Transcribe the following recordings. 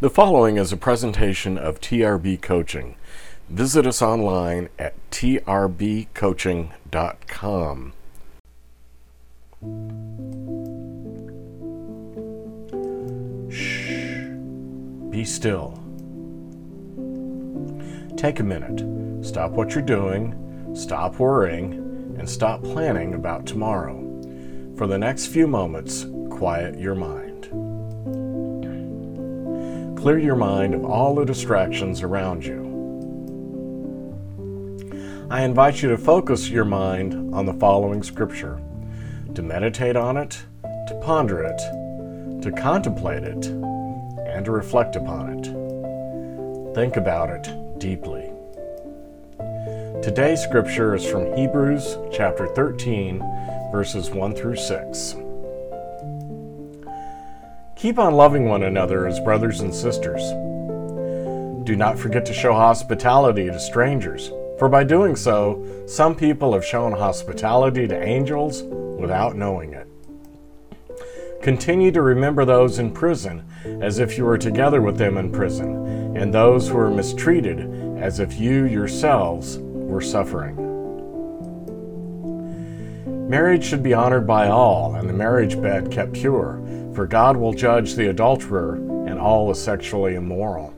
The following is a presentation of TRB Coaching. Visit us online at trbcoaching.com. Shh. Be still. Take a minute. Stop what you're doing, stop worrying, and stop planning about tomorrow. For the next few moments, quiet your mind. Clear your mind of all the distractions around you. I invite you to focus your mind on the following scripture, to meditate on it, to ponder it, to contemplate it, and to reflect upon it. Think about it deeply. Today's scripture is from Hebrews chapter 13, verses 1 through 6. Keep on loving one another as brothers and sisters. Do not forget to show hospitality to strangers, for by doing so, some people have shown hospitality to angels without knowing it. Continue to remember those in prison as if you were together with them in prison, and those who are mistreated as if you yourselves were suffering. Marriage should be honored by all, and the marriage bed kept pure for God will judge the adulterer and all the sexually immoral.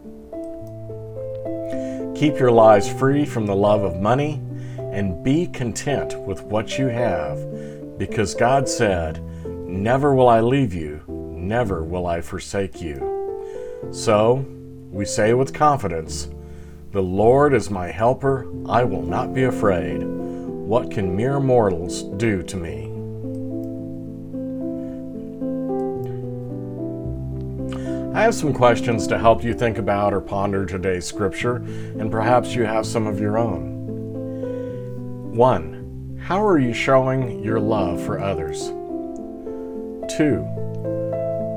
Keep your lives free from the love of money and be content with what you have, because God said, Never will I leave you, never will I forsake you. So, we say with confidence, The Lord is my helper, I will not be afraid. What can mere mortals do to me? I have some questions to help you think about or ponder today's scripture, and perhaps you have some of your own. 1. How are you showing your love for others? 2.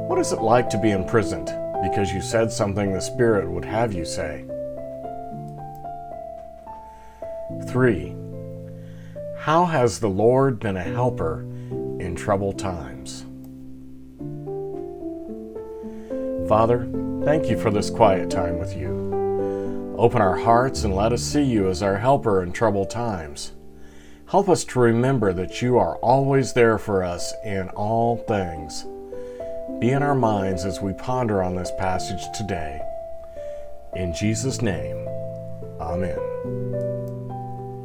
What is it like to be imprisoned because you said something the Spirit would have you say? 3. How has the Lord been a helper in troubled times? Father, thank you for this quiet time with you. Open our hearts and let us see you as our helper in troubled times. Help us to remember that you are always there for us in all things. Be in our minds as we ponder on this passage today. In Jesus' name, Amen.